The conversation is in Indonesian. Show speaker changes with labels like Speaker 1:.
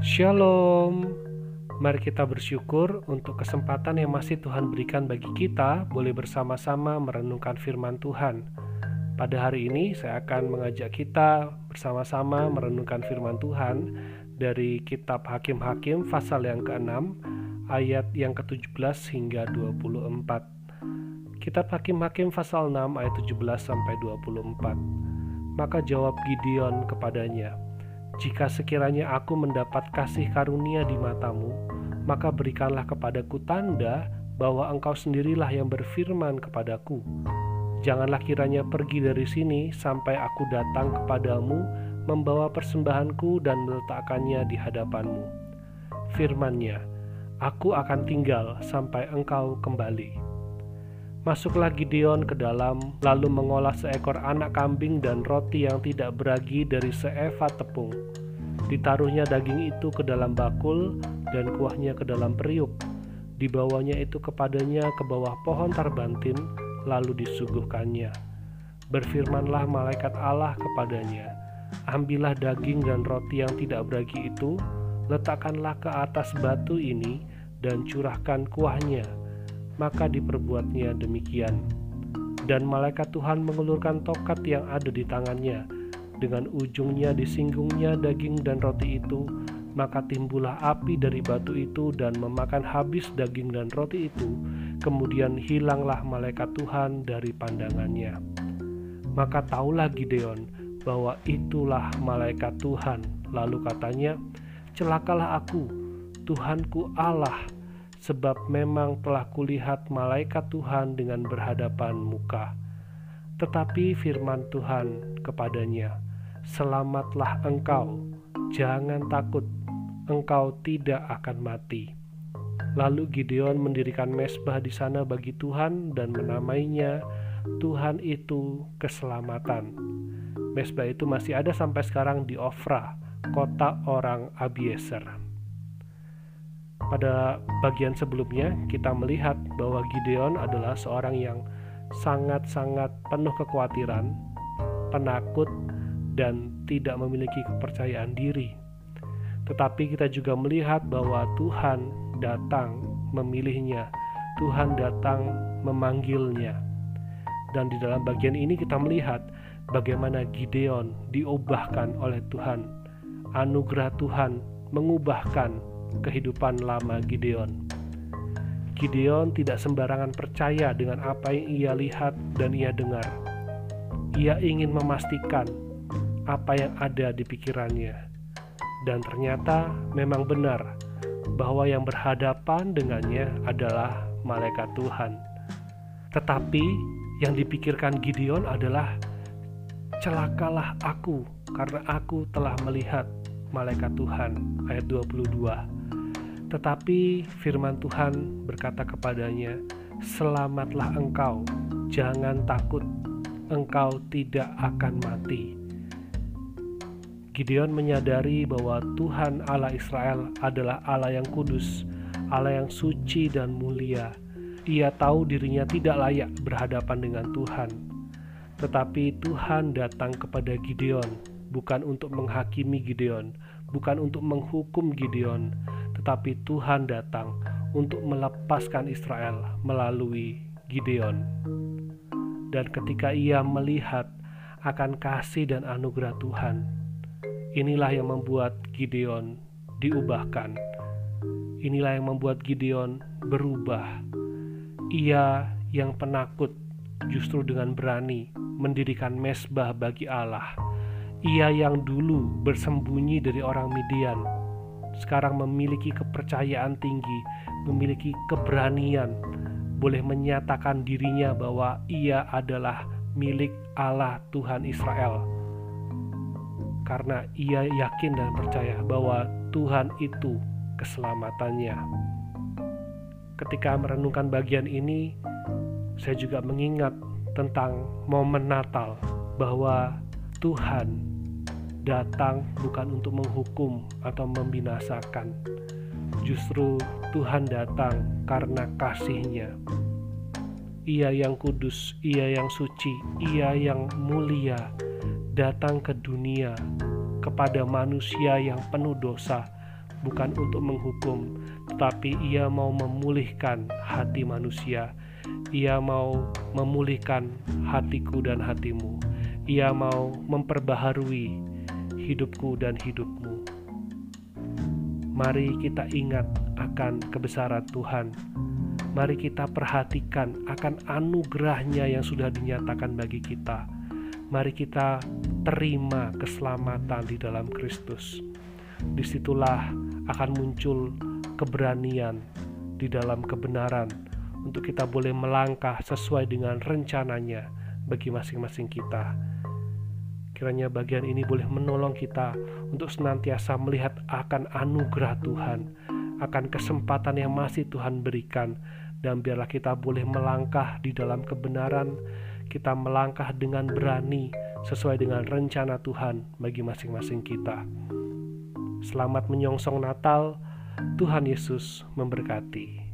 Speaker 1: Shalom. Mari kita bersyukur untuk kesempatan yang masih Tuhan berikan bagi kita boleh bersama-sama merenungkan firman Tuhan. Pada hari ini saya akan mengajak kita bersama-sama merenungkan firman Tuhan dari kitab Hakim-Hakim pasal yang ke-6 ayat yang ke-17 hingga 24. Kitab Hakim-Hakim pasal 6 ayat 17 sampai 24. Maka jawab Gideon kepadanya, jika sekiranya aku mendapat kasih karunia di matamu, maka berikanlah kepadaku tanda bahwa engkau sendirilah yang berfirman kepadaku. Janganlah kiranya pergi dari sini sampai aku datang kepadamu membawa persembahanku dan meletakkannya di hadapanmu. Firmannya, aku akan tinggal sampai engkau kembali. Masuklah Gideon ke dalam, lalu mengolah seekor anak kambing dan roti yang tidak beragi dari seeva tepung. Ditaruhnya daging itu ke dalam bakul dan kuahnya ke dalam periuk. Dibawanya itu kepadanya ke bawah pohon tarbantin, lalu disuguhkannya. Berfirmanlah malaikat Allah kepadanya, Ambillah daging dan roti yang tidak beragi itu, letakkanlah ke atas batu ini, dan curahkan kuahnya maka diperbuatnya demikian. Dan malaikat Tuhan mengulurkan tokat yang ada di tangannya, dengan ujungnya disinggungnya daging dan roti itu, maka timbullah api dari batu itu dan memakan habis daging dan roti itu, kemudian hilanglah malaikat Tuhan dari pandangannya. Maka taulah Gideon bahwa itulah malaikat Tuhan, lalu katanya, Celakalah aku, Tuhanku Allah, sebab memang telah kulihat malaikat Tuhan dengan berhadapan muka. Tetapi firman Tuhan kepadanya, Selamatlah engkau, jangan takut, engkau tidak akan mati. Lalu Gideon mendirikan mesbah di sana bagi Tuhan dan menamainya Tuhan itu keselamatan. Mesbah itu masih ada sampai sekarang di Ofra, kota orang Abieser. Pada bagian sebelumnya, kita melihat bahwa Gideon adalah seorang yang sangat-sangat penuh kekhawatiran, penakut, dan tidak memiliki kepercayaan diri. Tetapi kita juga melihat bahwa Tuhan datang memilihnya, Tuhan datang memanggilnya. Dan di dalam bagian ini kita melihat bagaimana Gideon diubahkan oleh Tuhan. Anugerah Tuhan mengubahkan kehidupan lama Gideon. Gideon tidak sembarangan percaya dengan apa yang ia lihat dan ia dengar. Ia ingin memastikan apa yang ada di pikirannya, dan ternyata memang benar bahwa yang berhadapan dengannya adalah malaikat Tuhan. Tetapi yang dipikirkan Gideon adalah celakalah aku karena aku telah melihat malaikat Tuhan ayat 22 tetapi firman Tuhan berkata kepadanya, "Selamatlah engkau, jangan takut, engkau tidak akan mati." Gideon menyadari bahwa Tuhan Allah Israel adalah Allah yang kudus, Allah yang suci dan mulia. Ia tahu dirinya tidak layak berhadapan dengan Tuhan. Tetapi Tuhan datang kepada Gideon bukan untuk menghakimi Gideon, bukan untuk menghukum Gideon, tetapi Tuhan datang untuk melepaskan Israel melalui Gideon. Dan ketika ia melihat akan kasih dan anugerah Tuhan, inilah yang membuat Gideon diubahkan. Inilah yang membuat Gideon berubah. Ia yang penakut justru dengan berani mendirikan mesbah bagi Allah. Ia yang dulu bersembunyi dari orang Midian sekarang memiliki kepercayaan tinggi, memiliki keberanian, boleh menyatakan dirinya bahwa ia adalah milik Allah Tuhan Israel. Karena ia yakin dan percaya bahwa Tuhan itu keselamatannya. Ketika merenungkan bagian ini, saya juga mengingat tentang momen Natal bahwa Tuhan datang bukan untuk menghukum atau membinasakan. Justru Tuhan datang karena kasihnya. Ia yang kudus, ia yang suci, ia yang mulia, datang ke dunia kepada manusia yang penuh dosa, bukan untuk menghukum, tetapi Ia mau memulihkan hati manusia. Ia mau memulihkan hatiku dan hatimu. Ia mau memperbaharui hidupku dan hidupmu. Mari kita ingat akan kebesaran Tuhan. Mari kita perhatikan akan anugerahnya yang sudah dinyatakan bagi kita. Mari kita terima keselamatan di dalam Kristus. Di situlah akan muncul keberanian di dalam kebenaran untuk kita boleh melangkah sesuai dengan rencananya bagi masing-masing kita Kiranya bagian ini boleh menolong kita untuk senantiasa melihat akan anugerah Tuhan, akan kesempatan yang masih Tuhan berikan, dan biarlah kita boleh melangkah di dalam kebenaran, kita melangkah dengan berani sesuai dengan rencana Tuhan bagi masing-masing kita. Selamat menyongsong Natal, Tuhan Yesus memberkati.